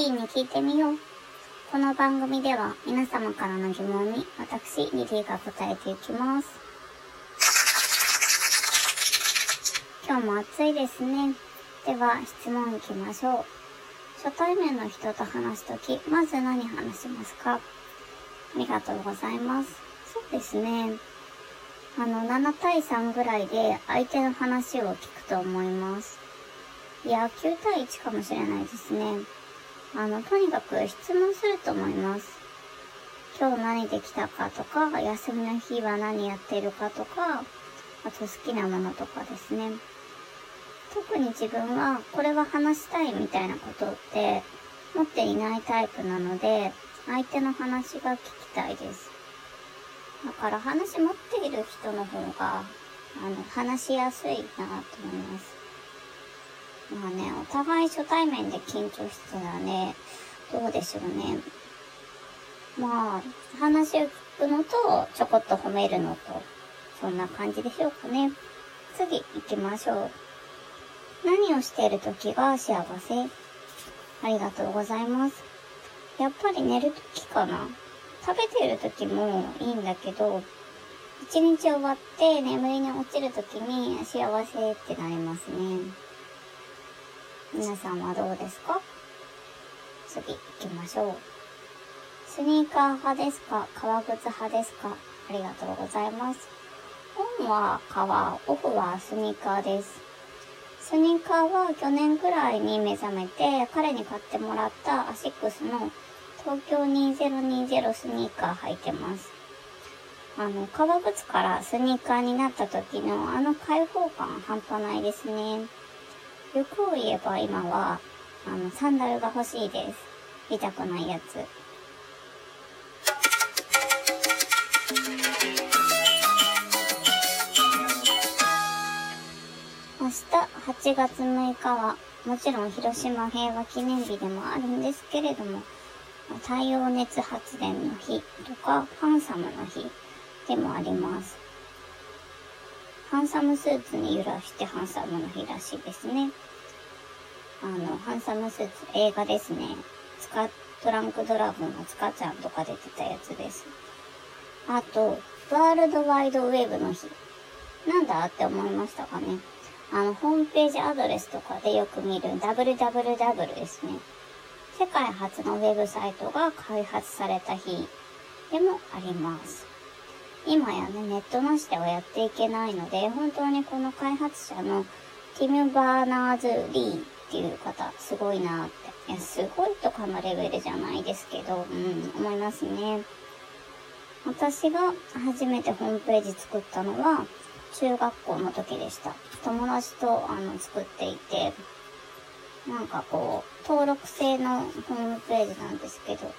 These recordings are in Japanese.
リーに聞いてみよう。この番組では皆様からの疑問に私、リリーが答えていきます。今日も暑いですね。では、質問いきましょう。初対面の人と話すとき、まず何話しますかありがとうございます。そうですね。あの、7対3ぐらいで相手の話を聞くと思います。いや、9対1かもしれないですね。あの、とにかく質問すると思います。今日何できたかとか、休みの日は何やってるかとか、あと好きなものとかですね。特に自分はこれは話したいみたいなことって持っていないタイプなので、相手の話が聞きたいです。だから話持っている人の方が、あの、話しやすいなと思います。まあね、お互い初対面で緊張してたらね、どうでしょうね。まあ、話を聞くのと、ちょこっと褒めるのと、そんな感じでしょうかね。次行きましょう。何をしている時が幸せ？ありがとうございます。やっぱり寝る時かな。食べてる時もいいんだけど、一日終わって眠りに落ちる時に幸せってなりますね。皆さんはどうですか？次行きましょう。スニーカー派ですか？革靴派ですか？ありがとうございます。オンは革、オフはスニーカーです。スニーカーは去年くらいに目覚めて彼に買ってもらったアシックスの東京2020スニーカー履いてます。あの、革靴からスニーカーになった時のあの開放感半端ないですね。欲を言えば今は、あの、サンダルが欲しいです。痛くないやつ。明日8月6日はもちろん広島平和記念日でもあるんですけれども太陽熱発電の日とか、ハンサムの日でもあります。ハンサムスーツに揺らしてハンサムの日らしいですね。あの、ハンサムスーツ映画ですね。スカトランクドラゴンのスカちゃんとか出てたやつです。あと、ワールドワイドウェブの日。なんだって思いましたかね。あの、ホームページアドレスとかでよく見る www ですね。世界初のウェブサイトが開発された日でもあります。今やね、ネットなしではやっていけないので、本当にこの開発者のティム・バーナーズ・リーっていう方、すごいなって。いや、すごいとかのレベルじゃないですけど、うん、思いますね。私が初めてホームページ作ったのは、中学校の時でした。友達とあの作っていて、なんかこう、登録制のホームページなんですけど、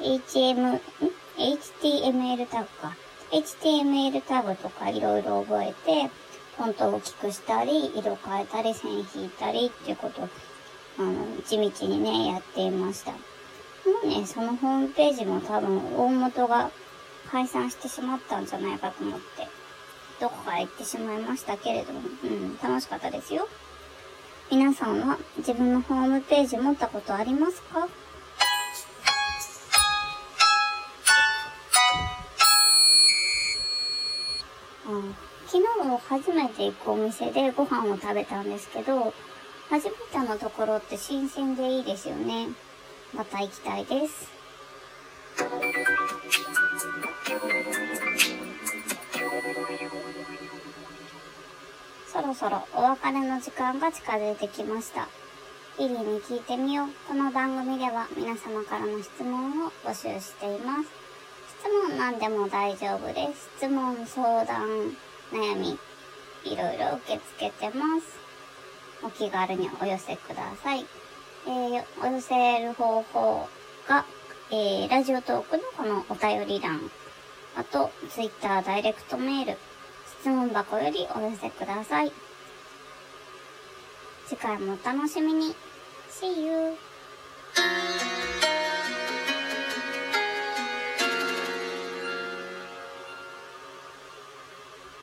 HM、ん ?HTML タグか。HTML タグとかいろいろ覚えて、フォントを大きくしたり、色変えたり、線引いたりっていうことを、あの、地道にね、やっていました。もうね、そのホームページも多分大元が解散してしまったんじゃないかと思って、どこかへ行ってしまいましたけれども、うん、楽しかったですよ。皆さんは自分のホームページ持ったことありますか？昨日初めて行くお店でご飯を食べたんですけど、初めてのところって新鮮でいいですよね。また行きたいです。そろそろお別れの時間が近づいてきました。リリーに聞いてみよう。この番組では皆様からの質問を募集しています。質問なんでも大丈夫です。質問、相談、悩み、いろいろ受け付けてます。お気軽にお寄せください。えー、お寄せる方法が、えー、ラジオトークのこのお便り欄、あと、ツイッターダイレクトメール、質問箱よりお寄せください。次回もお楽しみに。